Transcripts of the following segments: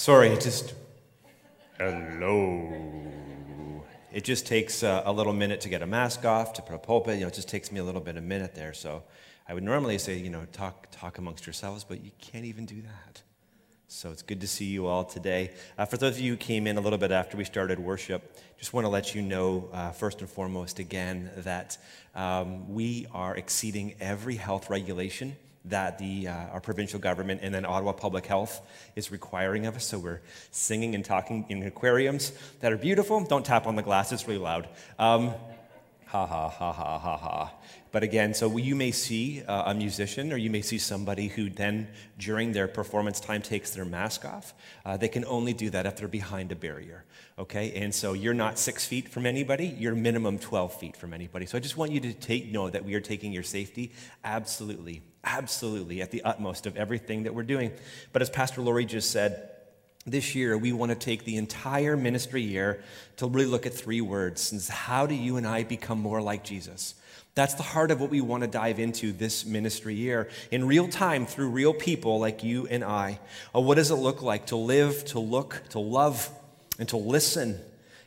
Sorry, it just. Hello. It just takes uh, a little minute to get a mask off, to put a pulpit. You know, it just takes me a little bit of a minute there. So I would normally say, you know, talk, talk amongst yourselves, but you can't even do that. So it's good to see you all today. Uh, for those of you who came in a little bit after we started worship, just want to let you know, uh, first and foremost, again, that um, we are exceeding every health regulation that the, uh, our provincial government and then Ottawa Public Health is requiring of us. So we're singing and talking in aquariums that are beautiful. Don't tap on the glass, it's really loud. Um, ha ha ha ha ha ha. But again, so you may see uh, a musician or you may see somebody who then, during their performance time, takes their mask off. Uh, they can only do that if they're behind a barrier, okay? And so you're not six feet from anybody, you're minimum 12 feet from anybody. So I just want you to take note that we are taking your safety absolutely, absolutely at the utmost of everything that we're doing. But as Pastor Lori just said, this year we want to take the entire ministry year to really look at three words. How do you and I become more like Jesus? That's the heart of what we want to dive into this ministry year in real time through real people like you and I. What does it look like to live, to look, to love, and to listen?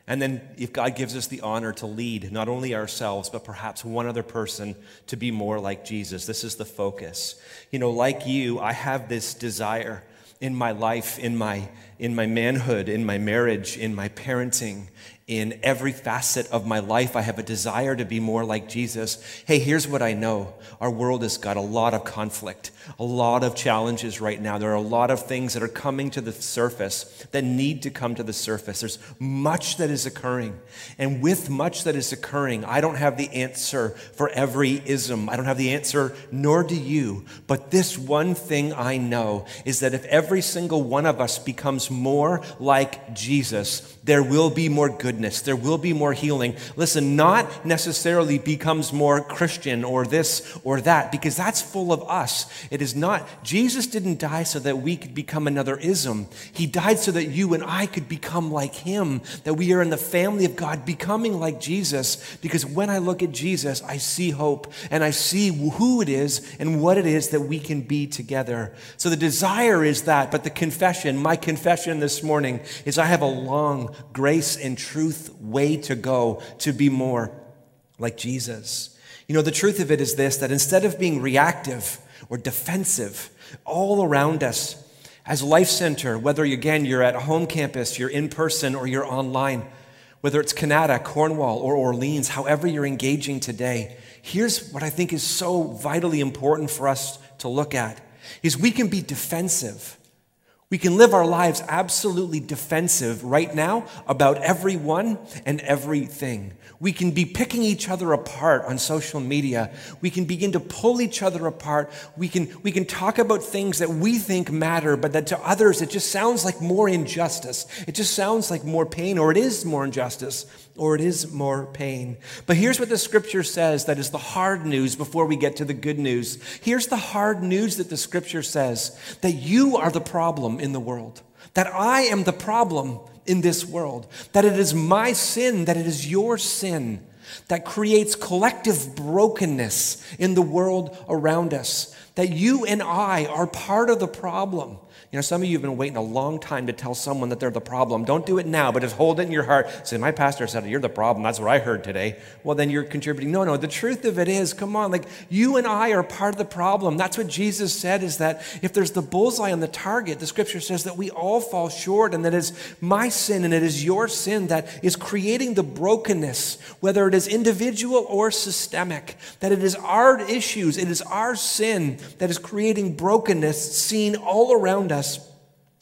And then, if God gives us the honor to lead not only ourselves, but perhaps one other person to be more like Jesus, this is the focus. You know, like you, I have this desire in my life, in my, in my manhood, in my marriage, in my parenting, in every facet of my life. I have a desire to be more like Jesus. Hey, here's what I know our world has got a lot of conflict, a lot of challenges right now. There are a lot of things that are coming to the surface that need to come to the surface. There's much that is occurring. And with much that is occurring, I don't have the answer for every ism. I don't have the answer, nor do you. But this one thing I know is that if every single one of us becomes more like Jesus, there will be more goodness. There will be more healing. Listen, not necessarily becomes more Christian or this or that, because that's full of us. It is not. Jesus didn't die so that we could become another ism. He died so that you and I could become like him, that we are in the family of God, becoming like Jesus. Because when I look at Jesus, I see hope and I see who it is and what it is that we can be together. So the desire is that, but the confession, my confession this morning is I have a long, grace and truth way to go to be more like Jesus. You know, the truth of it is this that instead of being reactive or defensive all around us, as Life Center, whether again you're at home campus, you're in person, or you're online, whether it's Kanata, Cornwall, or Orleans, however you're engaging today, here's what I think is so vitally important for us to look at is we can be defensive we can live our lives absolutely defensive right now about everyone and everything. We can be picking each other apart on social media. We can begin to pull each other apart. We can, we can talk about things that we think matter, but that to others it just sounds like more injustice. It just sounds like more pain, or it is more injustice or it is more pain. But here's what the scripture says that is the hard news before we get to the good news. Here's the hard news that the scripture says that you are the problem in the world, that I am the problem in this world, that it is my sin, that it is your sin that creates collective brokenness in the world around us, that you and I are part of the problem. You know, some of you have been waiting a long time to tell someone that they're the problem. Don't do it now, but just hold it in your heart. Say, my pastor said, You're the problem. That's what I heard today. Well, then you're contributing. No, no, the truth of it is, come on, like you and I are part of the problem. That's what Jesus said is that if there's the bullseye on the target, the scripture says that we all fall short and that it's my sin and it is your sin that is creating the brokenness, whether it is individual or systemic, that it is our issues, it is our sin that is creating brokenness seen all around us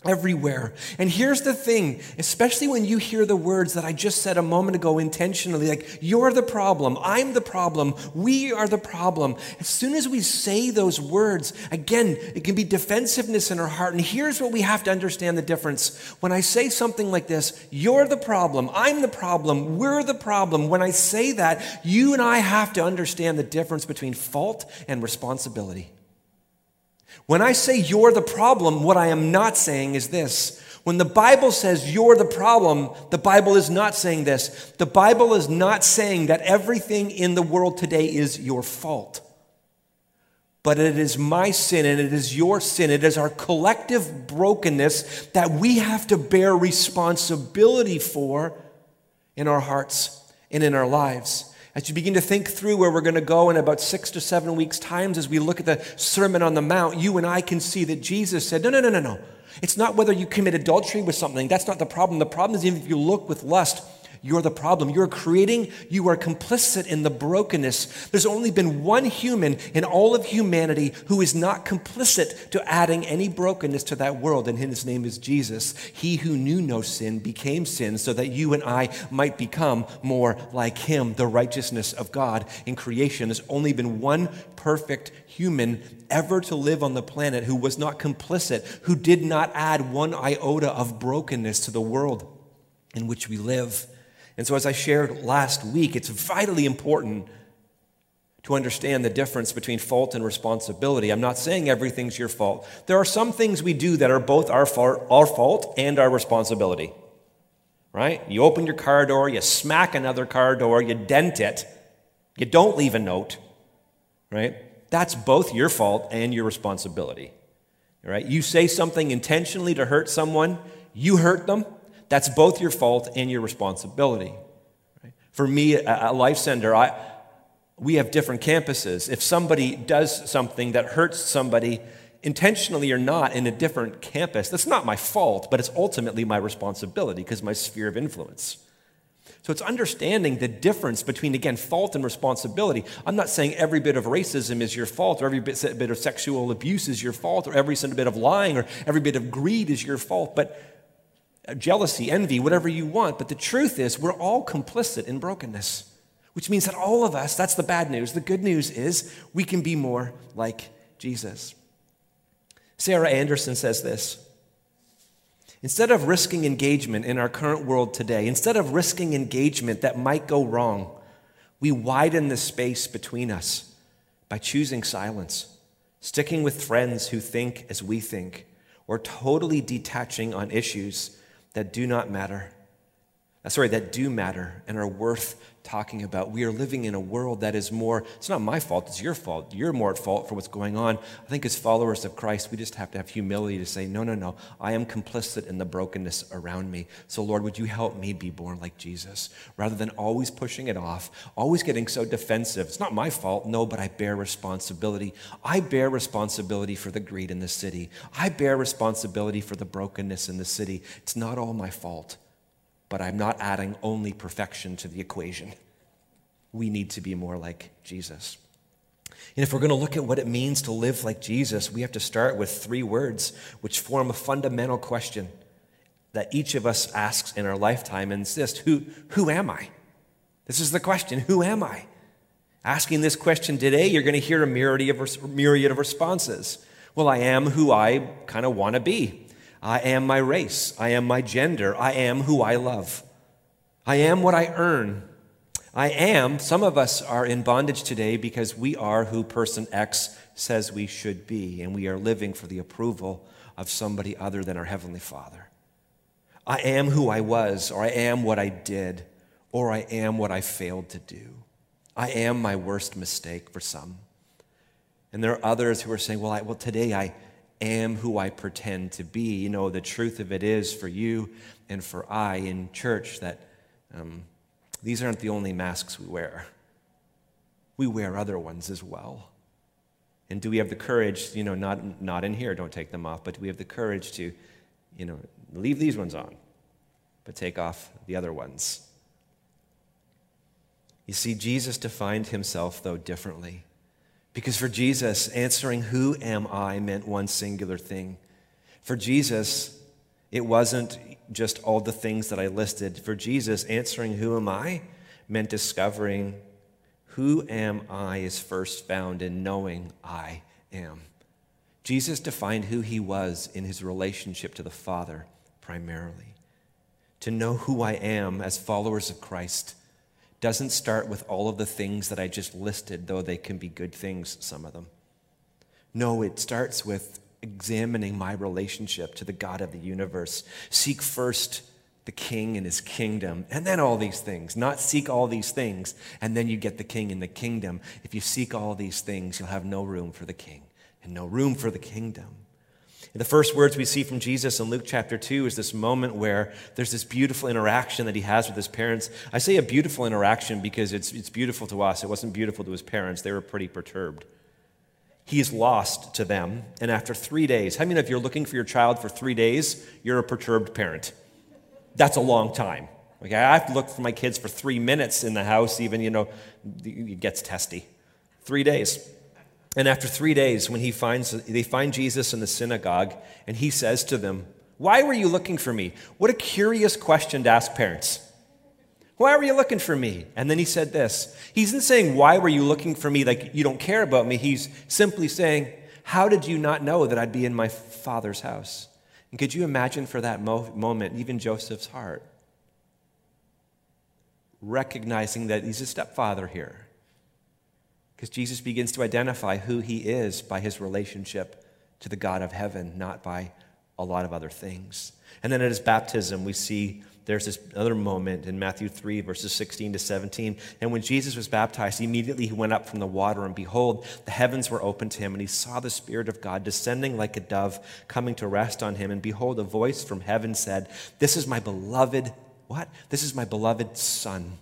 everywhere. And here's the thing, especially when you hear the words that I just said a moment ago intentionally, like, you're the problem, I'm the problem, we are the problem. As soon as we say those words, again, it can be defensiveness in our heart. And here's what we have to understand the difference. When I say something like this, you're the problem, I'm the problem, we're the problem, when I say that, you and I have to understand the difference between fault and responsibility. When I say you're the problem, what I am not saying is this. When the Bible says you're the problem, the Bible is not saying this. The Bible is not saying that everything in the world today is your fault. but it is my sin and it is your sin. It is our collective brokenness that we have to bear responsibility for in our hearts and in our lives. As you begin to think through where we're going to go in about six to seven weeks' times, as we look at the Sermon on the Mount, you and I can see that Jesus said, No, no, no, no, no. It's not whether you commit adultery with something. That's not the problem. The problem is even if you look with lust, you're the problem. You're creating, you are complicit in the brokenness. There's only been one human in all of humanity who is not complicit to adding any brokenness to that world, and his name is Jesus. He who knew no sin became sin so that you and I might become more like him. The righteousness of God in creation. There's only been one perfect human ever to live on the planet who was not complicit, who did not add one iota of brokenness to the world in which we live. And so, as I shared last week, it's vitally important to understand the difference between fault and responsibility. I'm not saying everything's your fault. There are some things we do that are both our fault, our fault and our responsibility. Right? You open your car door, you smack another car door, you dent it, you don't leave a note. Right? That's both your fault and your responsibility. Right? You say something intentionally to hurt someone, you hurt them, that's both your fault and your responsibility. For me at Life Center, I, we have different campuses. If somebody does something that hurts somebody, intentionally or not, in a different campus, that's not my fault, but it's ultimately my responsibility because my sphere of influence. So it's understanding the difference between, again, fault and responsibility. I'm not saying every bit of racism is your fault, or every bit, of sexual abuse is your fault, or every bit of lying, or every bit of greed is your fault, but jealousy, envy, whatever you want. But the truth is, we're all complicit in brokenness, which means that all of us, that's the bad news. The good news is we can be more like Jesus. Sarah Anderson says this Instead of risking engagement in our current world today, instead of risking engagement that might go wrong, we widen the space between us by choosing silence, sticking with friends who think as we think, or totally detaching on issues that do not matter. Uh, sorry, that do matter and are worth talking about. We are living in a world that is more, it's not my fault, it's your fault. You're more at fault for what's going on. I think as followers of Christ, we just have to have humility to say, no, no, no, I am complicit in the brokenness around me. So, Lord, would you help me be born like Jesus? Rather than always pushing it off, always getting so defensive. It's not my fault, no, but I bear responsibility. I bear responsibility for the greed in the city. I bear responsibility for the brokenness in the city. It's not all my fault but I'm not adding only perfection to the equation. We need to be more like Jesus. And if we're going to look at what it means to live like Jesus, we have to start with three words which form a fundamental question that each of us asks in our lifetime. And this who, who am I? This is the question Who am I? Asking this question today, you're going to hear a myriad of, myriad of responses. Well, I am who I kind of want to be. I am my race. I am my gender. I am who I love. I am what I earn. I am, some of us are in bondage today because we are who person X says we should be, and we are living for the approval of somebody other than our Heavenly Father. I am who I was, or I am what I did, or I am what I failed to do. I am my worst mistake for some. And there are others who are saying, well, I, well today I, am who I pretend to be. You know, the truth of it is for you and for I in church that um, these aren't the only masks we wear. We wear other ones as well. And do we have the courage, you know, not, not in here, don't take them off, but do we have the courage to, you know, leave these ones on, but take off the other ones? You see, Jesus defined himself, though, differently. Because for Jesus, answering, Who am I, meant one singular thing. For Jesus, it wasn't just all the things that I listed. For Jesus, answering, Who am I, meant discovering, Who am I is first found in knowing I am. Jesus defined who he was in his relationship to the Father primarily. To know who I am as followers of Christ doesn't start with all of the things that I just listed, though they can be good things, some of them. No, it starts with examining my relationship to the God of the universe. Seek first the king and his kingdom, and then all these things. Not seek all these things, and then you get the king and the kingdom. If you seek all these things, you'll have no room for the king and no room for the kingdom. The first words we see from Jesus in Luke chapter 2 is this moment where there's this beautiful interaction that he has with his parents. I say a beautiful interaction because it's, it's beautiful to us. It wasn't beautiful to his parents, they were pretty perturbed. He is lost to them, and after three days, how I many if you're looking for your child for three days, you're a perturbed parent? That's a long time. Okay, I have to look for my kids for three minutes in the house, even, you know, it gets testy. Three days. And after three days, when he finds, they find Jesus in the synagogue, and he says to them, Why were you looking for me? What a curious question to ask parents. Why were you looking for me? And then he said this. He isn't saying, Why were you looking for me? Like you don't care about me. He's simply saying, How did you not know that I'd be in my father's house? And could you imagine for that mo- moment, even Joseph's heart, recognizing that he's a stepfather here? Because Jesus begins to identify who he is by his relationship to the God of heaven, not by a lot of other things. And then at his baptism, we see there's this other moment in Matthew 3, verses 16 to 17. And when Jesus was baptized, immediately he went up from the water, and behold, the heavens were opened to him, and he saw the Spirit of God descending like a dove, coming to rest on him. And behold, a voice from heaven said, This is my beloved, what? This is my beloved Son,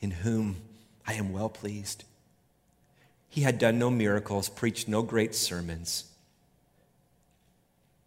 in whom I am well pleased. He had done no miracles, preached no great sermons.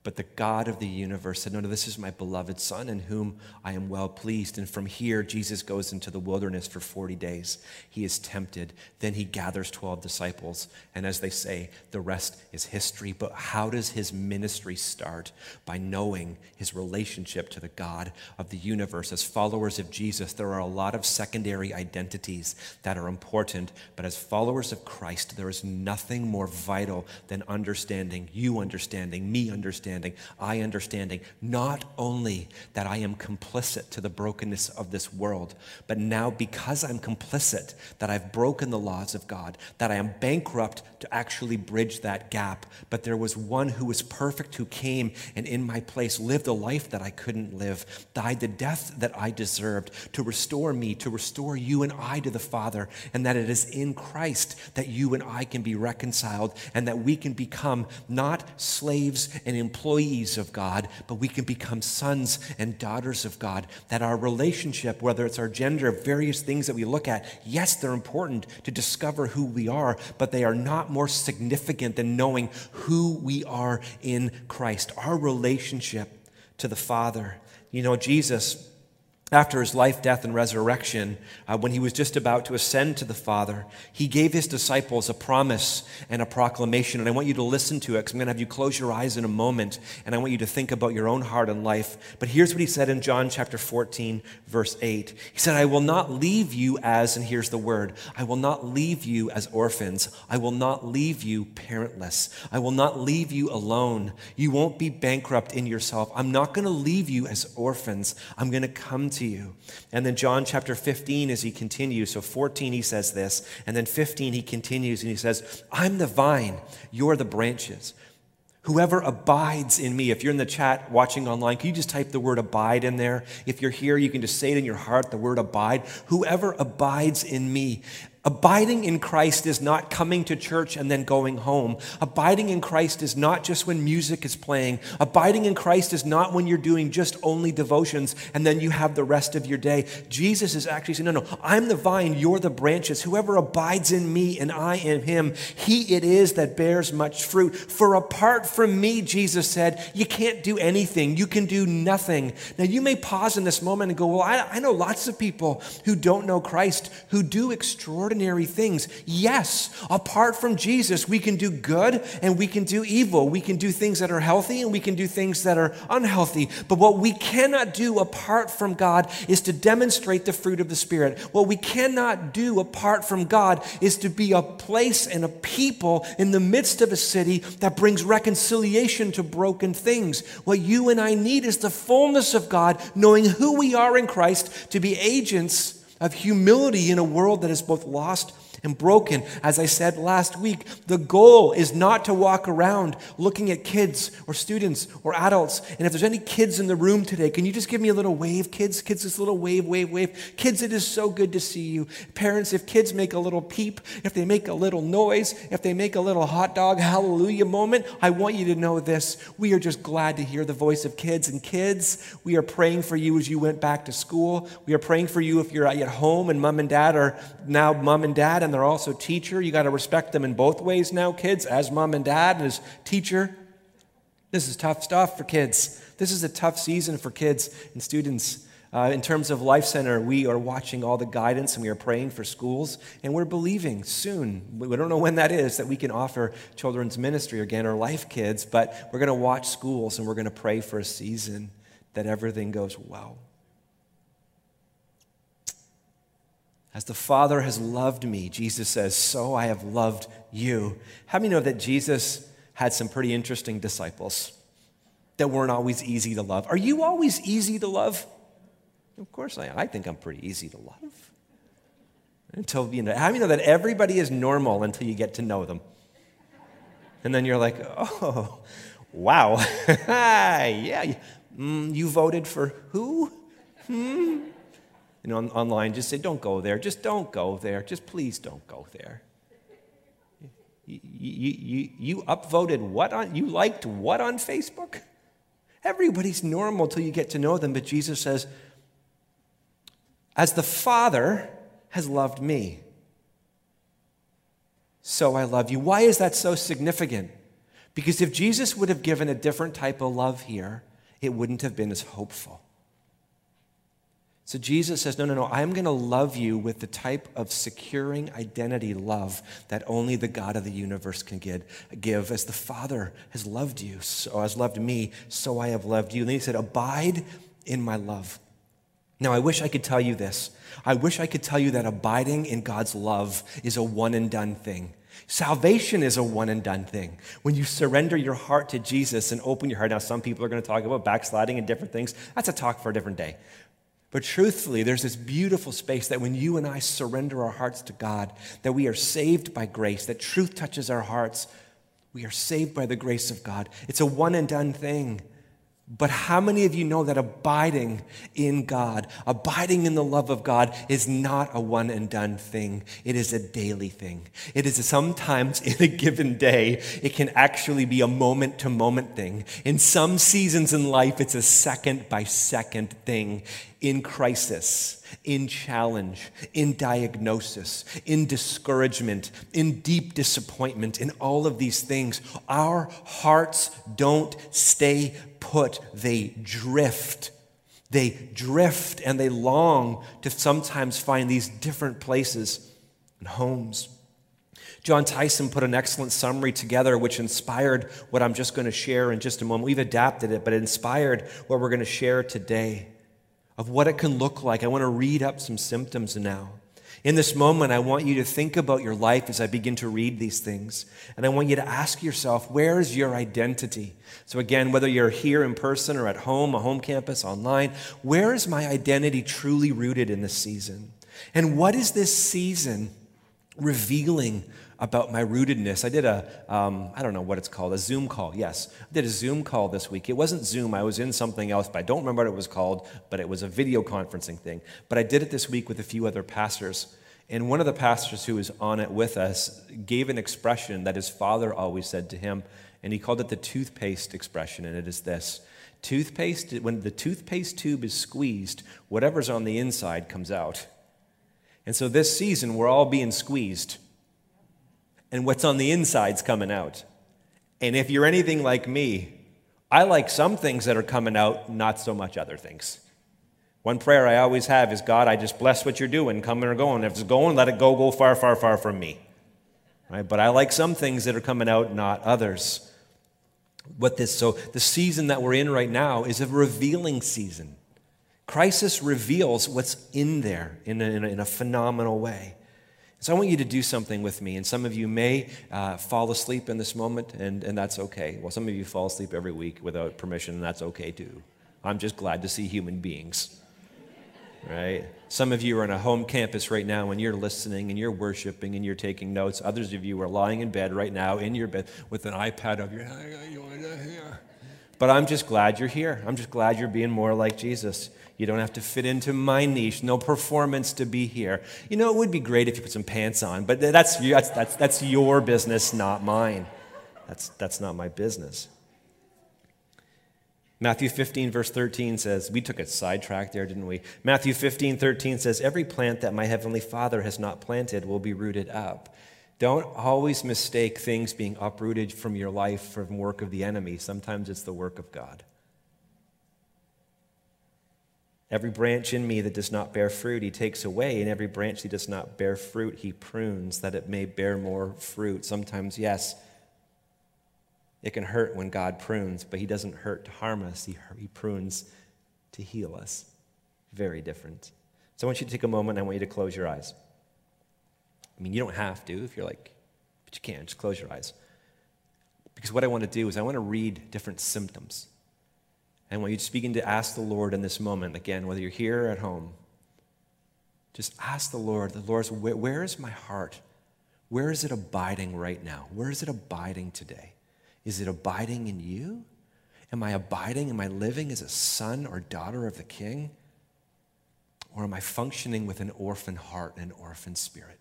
But the God of the universe said, No, no, this is my beloved Son in whom I am well pleased. And from here, Jesus goes into the wilderness for 40 days. He is tempted. Then he gathers 12 disciples. And as they say, the rest is history. But how does his ministry start? By knowing his relationship to the God of the universe. As followers of Jesus, there are a lot of secondary identities that are important. But as followers of Christ, there is nothing more vital than understanding, you understanding, me understanding understanding, I understanding not only that I am complicit to the brokenness of this world, but now because I'm complicit, that I've broken the laws of God, that I am bankrupt to actually bridge that gap. But there was one who was perfect who came and in my place lived a life that I couldn't live, died the death that I deserved to restore me, to restore you and I to the Father, and that it is in Christ that you and I can be reconciled and that we can become not slaves and employees employees of God, but we can become sons and daughters of God. That our relationship, whether it's our gender, various things that we look at, yes, they're important to discover who we are, but they are not more significant than knowing who we are in Christ. Our relationship to the Father. You know, Jesus after his life, death, and resurrection, uh, when he was just about to ascend to the Father, he gave his disciples a promise and a proclamation. And I want you to listen to it because I'm going to have you close your eyes in a moment and I want you to think about your own heart and life. But here's what he said in John chapter 14, verse 8. He said, I will not leave you as, and here's the word, I will not leave you as orphans. I will not leave you parentless. I will not leave you alone. You won't be bankrupt in yourself. I'm not going to leave you as orphans. I'm going to come to you. And then John chapter 15, as he continues, so 14 he says this, and then 15 he continues and he says, I'm the vine, you're the branches. Whoever abides in me, if you're in the chat watching online, can you just type the word abide in there? If you're here, you can just say it in your heart, the word abide. Whoever abides in me. Abiding in Christ is not coming to church and then going home. Abiding in Christ is not just when music is playing. Abiding in Christ is not when you're doing just only devotions and then you have the rest of your day. Jesus is actually saying, No, no, I'm the vine, you're the branches. Whoever abides in me and I in him, he it is that bears much fruit. For apart from me, Jesus said, you can't do anything. You can do nothing. Now, you may pause in this moment and go, Well, I, I know lots of people who don't know Christ who do extraordinary ordinary things. Yes, apart from Jesus, we can do good and we can do evil. We can do things that are healthy and we can do things that are unhealthy. But what we cannot do apart from God is to demonstrate the fruit of the Spirit. What we cannot do apart from God is to be a place and a people in the midst of a city that brings reconciliation to broken things. What you and I need is the fullness of God, knowing who we are in Christ, to be agents of humility in a world that is both lost and broken. As I said last week, the goal is not to walk around looking at kids or students or adults. And if there's any kids in the room today, can you just give me a little wave, kids? Kids, this little wave, wave, wave. Kids, it is so good to see you. Parents, if kids make a little peep, if they make a little noise, if they make a little hot dog hallelujah moment, I want you to know this. We are just glad to hear the voice of kids. And kids, we are praying for you as you went back to school. We are praying for you if you're at home and mom and dad are now mom and and they're also teacher. You got to respect them in both ways now, kids, as mom and dad and as teacher. This is tough stuff for kids. This is a tough season for kids and students. Uh, in terms of Life Center, we are watching all the guidance and we are praying for schools, and we're believing soon, we don't know when that is, that we can offer children's ministry again or Life Kids, but we're going to watch schools and we're going to pray for a season that everything goes well. As the Father has loved me, Jesus says, so I have loved you. How many know that Jesus had some pretty interesting disciples that weren't always easy to love? Are you always easy to love? Of course I am. I think I'm pretty easy to love. Until, you know, how many know that everybody is normal until you get to know them? And then you're like, oh, wow. yeah, mm, you voted for who? Hmm? Know, on, online, just say, don't go there. Just don't go there. Just please don't go there. You, you, you, you upvoted what on, you liked what on Facebook? Everybody's normal till you get to know them, but Jesus says, as the Father has loved me, so I love you. Why is that so significant? Because if Jesus would have given a different type of love here, it wouldn't have been as hopeful. So Jesus says, No, no, no, I'm going to love you with the type of securing identity love that only the God of the universe can give. As the Father has loved you, so has loved me, so I have loved you. And then he said, Abide in my love. Now, I wish I could tell you this. I wish I could tell you that abiding in God's love is a one and done thing. Salvation is a one and done thing. When you surrender your heart to Jesus and open your heart, now some people are going to talk about backsliding and different things. That's a talk for a different day. But truthfully, there's this beautiful space that when you and I surrender our hearts to God, that we are saved by grace, that truth touches our hearts. We are saved by the grace of God. It's a one and done thing. But how many of you know that abiding in God, abiding in the love of God, is not a one and done thing? It is a daily thing. It is sometimes in a given day, it can actually be a moment to moment thing. In some seasons in life, it's a second by second thing. In crisis, in challenge, in diagnosis, in discouragement, in deep disappointment, in all of these things, our hearts don't stay put, they drift. They drift and they long to sometimes find these different places and homes. Jon Tyson put an excellent summary together, which inspired what I'm just going to share in just a moment. We've adapted it, but it inspired what we're going to share today of what it can look like. I want to read up some symptoms now. In this moment, I want you to think about your life as I begin to read these things. And I want you to ask yourself, where is your identity? So, again, whether you're here in person or at home, a home campus, online, where is my identity truly rooted in this season? And what is this season revealing about my rootedness. I did a um, I don't know what it's called, a Zoom call. Yes, I did a Zoom call this week. It wasn't Zoom, I was in something else, but I don't remember what it was called, but it was a video conferencing thing. But I did it this week with a few other pastors. And one of the pastors who was on it with us gave an expression that his father always said to him, and he called it the toothpaste expression, and it is this toothpaste, when the toothpaste tube is squeezed, whatever's on the inside comes out. And so this season, we're all being squeezed and what's on the inside's coming out. And if you're anything like me, I like some things that are coming out, not so much other things. One prayer I always have is God, I just bless what you're doing, coming or going. If it's going, let it go, go far, far, far from me. Right? But I like some things that are coming out, not others. What this, so the season that we're in right now is a revealing season. Crisis reveals what's in there in a, in a, in a phenomenal way. So I want you to do something with me. And some of you may uh, fall asleep in this moment, and, and that's okay. Well, some of you fall asleep every week without permission, and that's okay too. I'm just glad to see human beings. right? Some of you are on a home campus right now and you're listening and you're worshiping and you're taking notes. Others of you are lying in bed right now in your bed with an iPad of your. Head. But I'm just glad you're here. I'm just glad you're being more like Jesus. You don't have to fit into my niche. No performance to be here. You know, it would be great if you put some pants on, but that's, that's, that's, that's your business, not mine. That's, that's not my business. Matthew 15, verse 13 says, we took a sidetrack there, didn't we? Matthew 15, 13 says, Every plant that my heavenly Father has not planted will be rooted up. Don't always mistake things being uprooted from your life from work of the enemy. Sometimes it's the work of God. Every branch in me that does not bear fruit, he takes away, and every branch that does not bear fruit, he prunes, that it may bear more fruit. Sometimes, yes, it can hurt when God prunes, but He doesn't hurt to harm us, He, he prunes to heal us. Very different. So I want you to take a moment, I want you to close your eyes. I mean, you don't have to if you're like, but you can. Just close your eyes. Because what I want to do is I want to read different symptoms. And when you're speaking to ask the Lord in this moment, again, whether you're here or at home, just ask the Lord, the Lord, where, where is my heart? Where is it abiding right now? Where is it abiding today? Is it abiding in you? Am I abiding? Am I living as a son or daughter of the king? Or am I functioning with an orphan heart and an orphan spirit?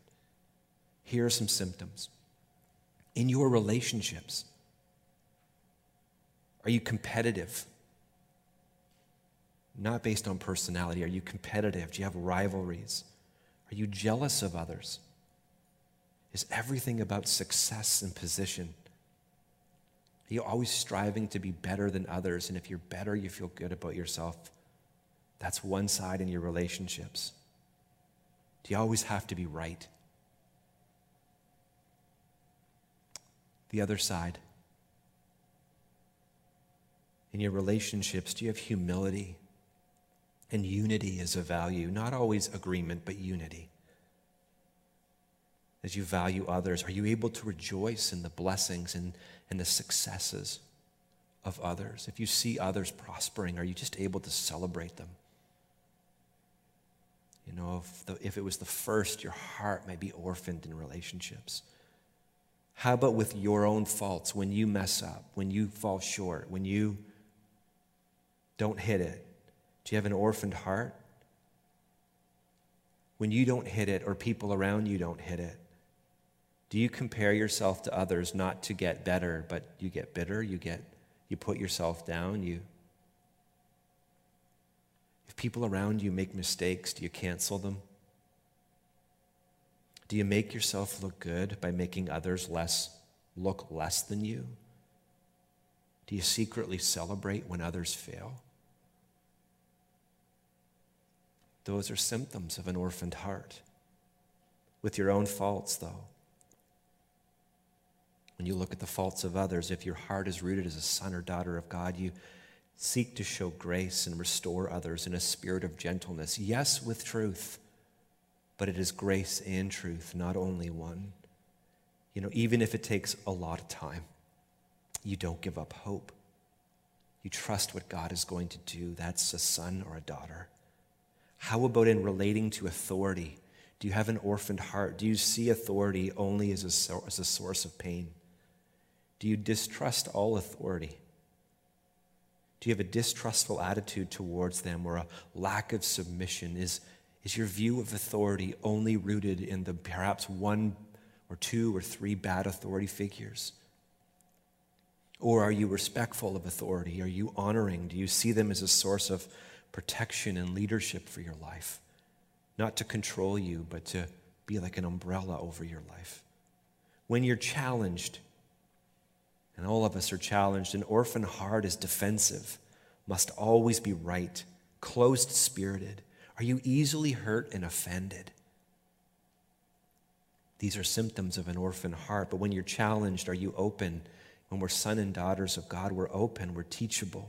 Here are some symptoms. In your relationships, are you competitive? Not based on personality. Are you competitive? Do you have rivalries? Are you jealous of others? Is everything about success and position? Are you always striving to be better than others? And if you're better, you feel good about yourself. That's one side in your relationships. Do you always have to be right? The other side. In your relationships, do you have humility? And unity is a value, not always agreement, but unity. As you value others, are you able to rejoice in the blessings and and the successes of others. If you see others prospering, are you just able to celebrate them? You know, if, the, if it was the first, your heart might be orphaned in relationships. How about with your own faults when you mess up, when you fall short, when you don't hit it? Do you have an orphaned heart? When you don't hit it or people around you don't hit it, do you compare yourself to others not to get better, but you get bitter, you get you put yourself down, you If people around you make mistakes, do you cancel them? Do you make yourself look good by making others less look less than you? Do you secretly celebrate when others fail? Those are symptoms of an orphaned heart. With your own faults, though. When you look at the faults of others, if your heart is rooted as a son or daughter of God, you seek to show grace and restore others in a spirit of gentleness. Yes, with truth, but it is grace and truth, not only one. You know, even if it takes a lot of time, you don't give up hope. You trust what God is going to do. That's a son or a daughter. How about in relating to authority? Do you have an orphaned heart? Do you see authority only as a, as a source of pain? Do you distrust all authority? Do you have a distrustful attitude towards them or a lack of submission? Is, is your view of authority only rooted in the perhaps one or two or three bad authority figures? Or are you respectful of authority? Are you honoring? Do you see them as a source of protection and leadership for your life? Not to control you, but to be like an umbrella over your life. When you're challenged, and all of us are challenged. An orphan heart is defensive, must always be right, closed spirited. Are you easily hurt and offended? These are symptoms of an orphan heart. But when you're challenged, are you open? When we're sons and daughters of God, we're open, we're teachable.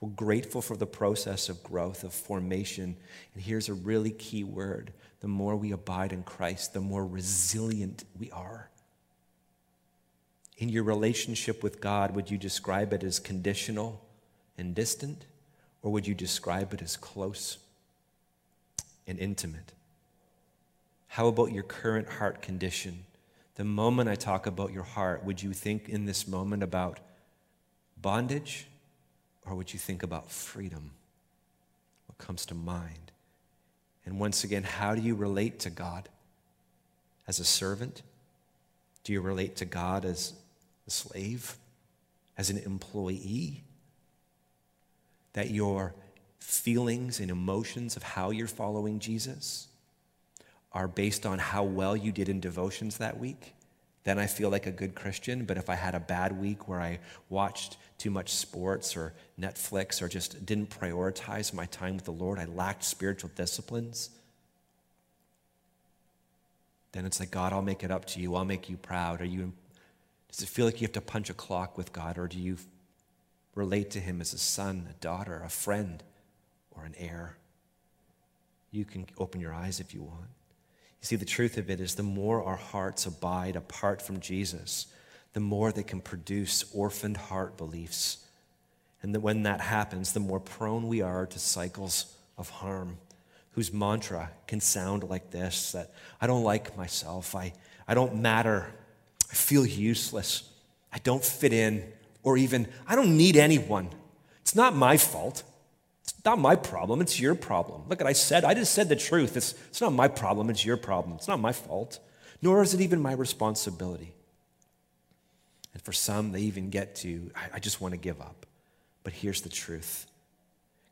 We're grateful for the process of growth, of formation. And here's a really key word the more we abide in Christ, the more resilient we are in your relationship with God, would you describe it as conditional and distant, or would you describe it as close? and intimate? How about your current heart condition? The moment I talk about your heart, would you think in this moment about bondage or would you think about freedom? What comes to mind? And once again, how do you relate to God? As a servant? Do you relate to God as a slave? As an employee? That your feelings and emotions of how you're following Jesus are based on how well you did in devotions that week? Then I feel like a good Christian. But if I had a bad week where I watched too much sports or Netflix or just didn't prioritize my time with the Lord, I lacked spiritual disciplines, then it's like, God, I'll make it up to you. I'll make you proud. Are you, does it feel like you have to punch a clock with God, or do you relate to Him as a son, a daughter, a friend, or an heir? You can open your eyes if you want. You see, the truth of it is the more our hearts abide apart from Jesus, the more they can produce orphaned heart beliefs. And that when that happens, the more prone we are to cycles of harm, whose mantra can sound like this that I don't like myself, I, I don't matter, I feel useless, I don't fit in, or even I don't need anyone. It's not my fault. Not my problem, it's your problem. Look at I said, I just said the truth. It's, it's not my problem, it's your problem. It's not my fault, nor is it even my responsibility. And for some, they even get to, I, I just want to give up. But here's the truth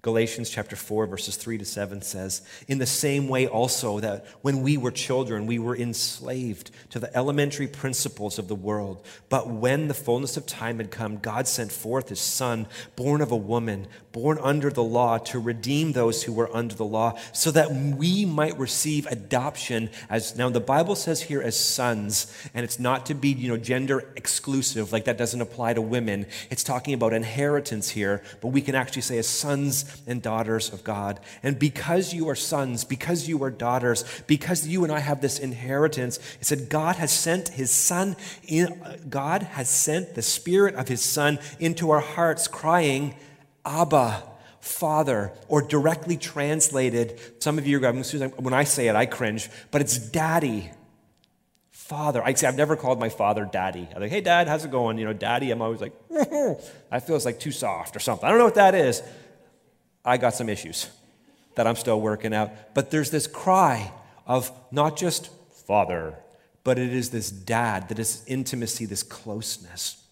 Galatians chapter 4, verses 3 to 7 says, In the same way, also, that when we were children, we were enslaved to the elementary principles of the world. But when the fullness of time had come, God sent forth his Son, born of a woman, born under the law, to redeem those who were under the law, so that we might receive adoption as now the Bible says here as sons, and it's not to be, you know, gender exclusive, like that doesn't apply to women. It's talking about inheritance here, but we can actually say as sons and daughters of God. And because you are sons, because you are daughters, because you and I have this inheritance, it said God has sent his son in, God has sent the spirit of his son into our hearts crying, Abba, Father, or directly translated, some of you, when I say it, I cringe, but it's daddy. Father. I say I've never called my father daddy. I'm like, hey dad, how's it going? You know, daddy. I'm always like, I feel it's like too soft or something. I don't know what that is. I got some issues that I'm still working out. But there's this cry of not just father, but it is this dad, that is intimacy, this closeness.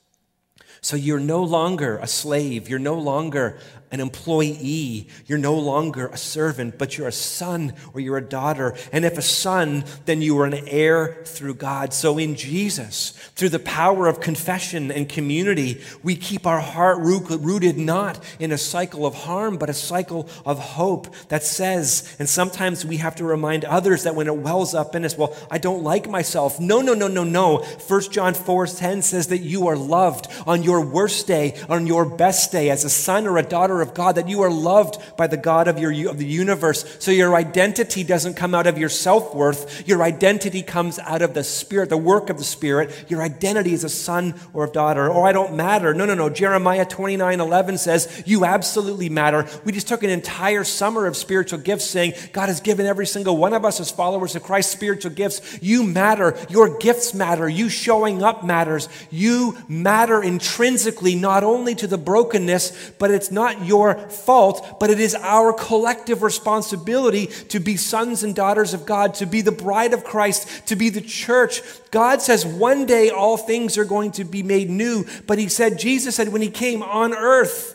So you're no longer a slave. You're no longer an employee. You're no longer a servant, but you're a son or you're a daughter. And if a son, then you are an heir through God. So in Jesus, through the power of confession and community, we keep our heart rooted not in a cycle of harm, but a cycle of hope that says, and sometimes we have to remind others that when it wells up in us, well, I don't like myself. No, no, no, no, no. 1 John 4 10 says that you are loved on your worst day, on your best day, as a son or a daughter daughter of God, that you are loved by the God of, your, of the universe. So your identity doesn't come out of your self worth. Your identity comes out of the Spirit, the work of the Spirit. Your identity is a son or a daughter. Or I don't matter. No, no, no. Jeremiah 29 11 says, You absolutely matter. We just took an entire summer of spiritual gifts saying, God has given every single one of us as followers of Christ spiritual gifts. You matter. Your gifts matter. You showing up matters. You matter intrinsically, not only to the brokenness, but it's not your fault, but it is our collective responsibility to be sons and daughters of God, to be the bride of Christ, to be the church. God says one day all things are going to be made new, but He said, Jesus said, when He came on earth,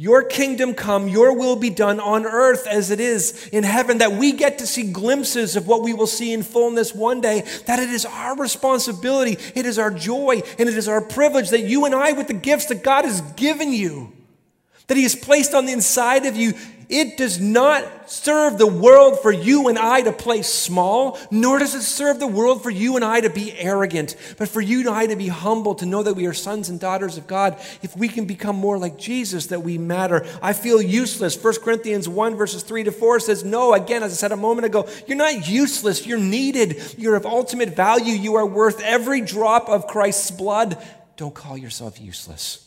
your kingdom come, your will be done on earth as it is in heaven, that we get to see glimpses of what we will see in fullness one day, that it is our responsibility, it is our joy, and it is our privilege that you and I, with the gifts that God has given you, that He has placed on the inside of you, it does not serve the world for you and I to play small, nor does it serve the world for you and I to be arrogant, but for you and I to be humble, to know that we are sons and daughters of God. If we can become more like Jesus, that we matter. I feel useless. 1 Corinthians 1, verses 3 to 4 says, No, again, as I said a moment ago, you're not useless. You're needed. You're of ultimate value. You are worth every drop of Christ's blood. Don't call yourself useless.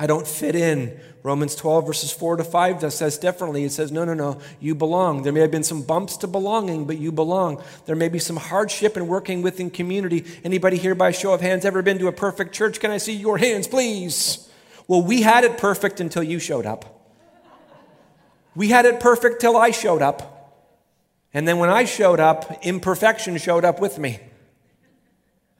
I don't fit in. Romans 12, verses 4 to 5 that says differently. It says, no, no, no, you belong. There may have been some bumps to belonging, but you belong. There may be some hardship in working within community. Anybody here by show of hands ever been to a perfect church? Can I see your hands, please? Well, we had it perfect until you showed up. We had it perfect till I showed up. And then when I showed up, imperfection showed up with me.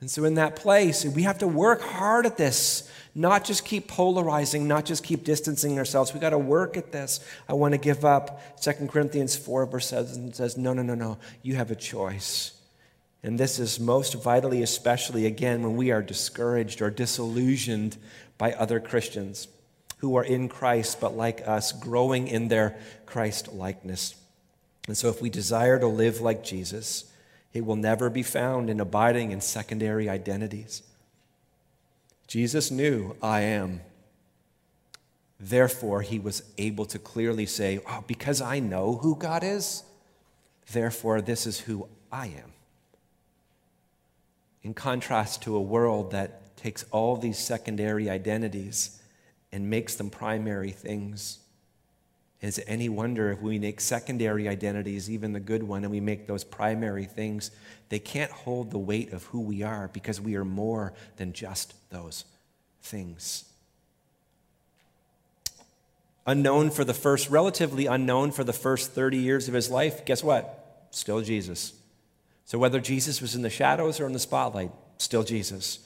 And so, in that place, we have to work hard at this, not just keep polarizing, not just keep distancing ourselves. We got to work at this. I want to give up. 2 Corinthians 4, verse 7 says, No, no, no, no. You have a choice. And this is most vitally, especially again, when we are discouraged or disillusioned by other Christians who are in Christ, but like us, growing in their Christ likeness. And so, if we desire to live like Jesus, it will never be found in abiding in secondary identities. Jesus knew, I am. Therefore, he was able to clearly say, Oh, because I know who God is, therefore, this is who I am. In contrast to a world that takes all these secondary identities and makes them primary things. Is it any wonder if we make secondary identities, even the good one, and we make those primary things, they can't hold the weight of who we are because we are more than just those things. Unknown for the first, relatively unknown for the first 30 years of his life, guess what? Still Jesus. So whether Jesus was in the shadows or in the spotlight, still Jesus.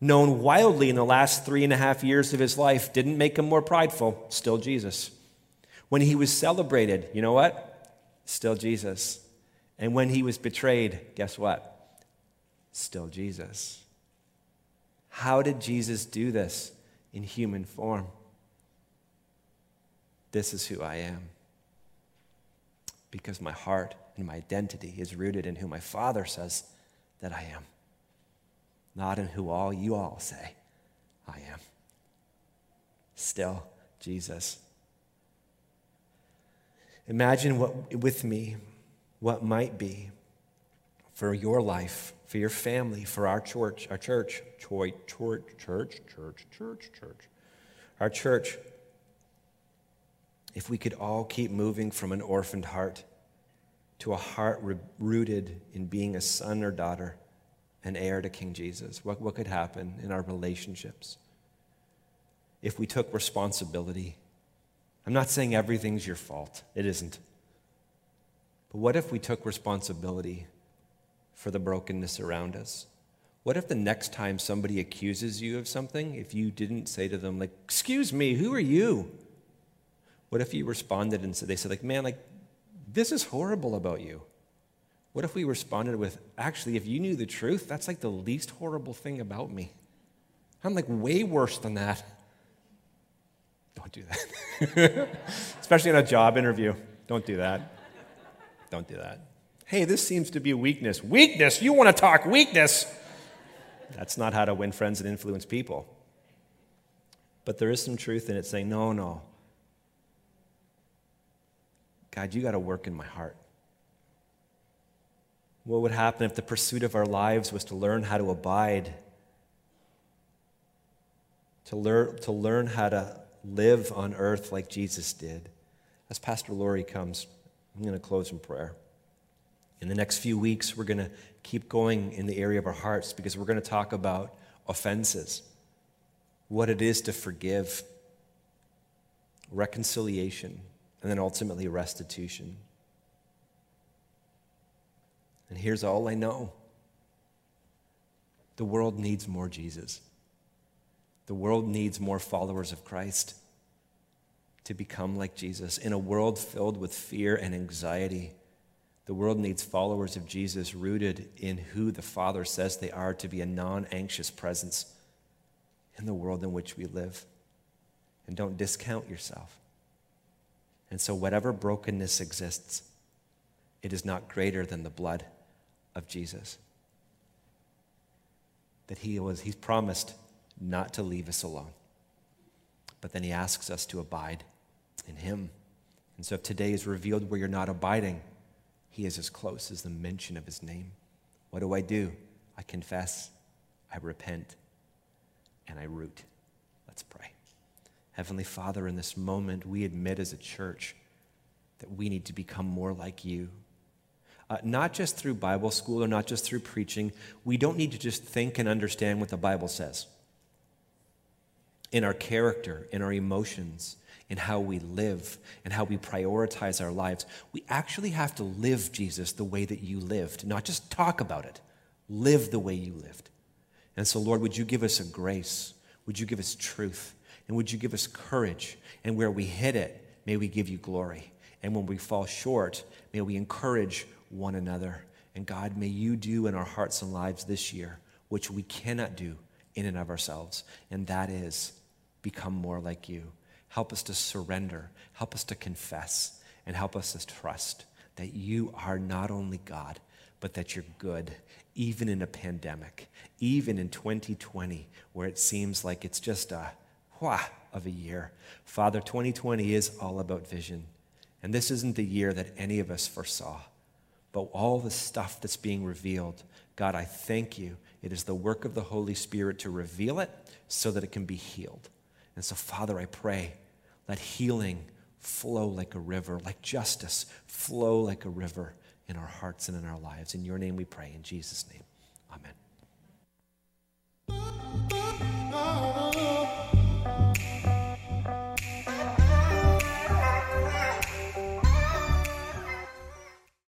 Known wildly in the last three and a half years of his life, didn't make him more prideful, still Jesus. When he was celebrated, you know what? Still Jesus. And when he was betrayed, guess what? Still Jesus. How did Jesus do this in human form? This is who I am. Because my heart and my identity is rooted in who my Father says that I am, not in who all you all say I am. Still, Jesus. Imagine what, with me what might be for your life, for your family, for our church, our church, church, church, church, church, church, church, our church. If we could all keep moving from an orphaned heart to a heart rooted in being a son or daughter, an heir to King Jesus, what, what could happen in our relationships? If we took responsibility I'm not saying everything's your fault, it isn't. But what if we took responsibility for the brokenness around us? What if the next time somebody accuses you of something, if you didn't say to them, like, excuse me, who are you? What if you responded and said, they said, like, man, like, this is horrible about you. What if we responded with, actually, if you knew the truth, that's like the least horrible thing about me. I'm like way worse than that. Don't that. Especially in a job interview. Don't do that. Don't do that. Hey, this seems to be weakness. Weakness? You want to talk weakness? That's not how to win friends and influence people. But there is some truth in it saying, no, no. God, you got to work in my heart. What would happen if the pursuit of our lives was to learn how to abide, to learn, to learn how to live on earth like Jesus did. As Pastor Lori comes, I'm going to close in prayer. In the next few weeks, we're going to keep going in the area of our hearts because we're going to talk about offenses, what it is to forgive, reconciliation, and then ultimately restitution. And here's all I know the world needs more Jesus. The world needs more followers of Christ to become like Jesus. In a world filled with fear and anxiety, the world needs followers of Jesus rooted in who the Father says they are to be a non anxious presence in the world in which we live. And don't discount yourself. And so, whatever brokenness exists, it is not greater than the blood of Jesus. That he was, he's promised not to leave us alone. But then he asks us to abide in him. And so if today is revealed where you're not abiding, he is as close as the mention of his name. What do I do? I confess, I repent, and I root. Let's pray. Heavenly Father, in this moment, we admit as a church that we need to become more like you. Uh, not just through Bible school or not just through preaching. We don't need to just think and understand what the Bible says. In our character, in our emotions, in how we live, and how we prioritize our lives, we actually have to live Jesus the way that you lived, not just talk about it. Live the way you lived. And so, Lord, would you give us a grace? Would you give us truth? And would you give us courage? And where we hit it, may we give you glory. And when we fall short, may we encourage one another. And God, may you do in our hearts and lives this year, which we cannot do in and of ourselves, and that is become more like you. Help us to surrender, help us to confess, and help us to trust that you are not only God, but that you're good, even in a pandemic, even in 2020, where it seems like it's just a wha of a year. Father, 2020 is all about vision. And this isn't the year that any of us foresaw. But all the stuff that's being revealed, God, I thank you. It is the work of the Holy Spirit to reveal it so that it can be healed. And so, Father, I pray, let healing flow like a river, like justice flow like a river in our hearts and in our lives. In your name we pray, in Jesus' name. Amen.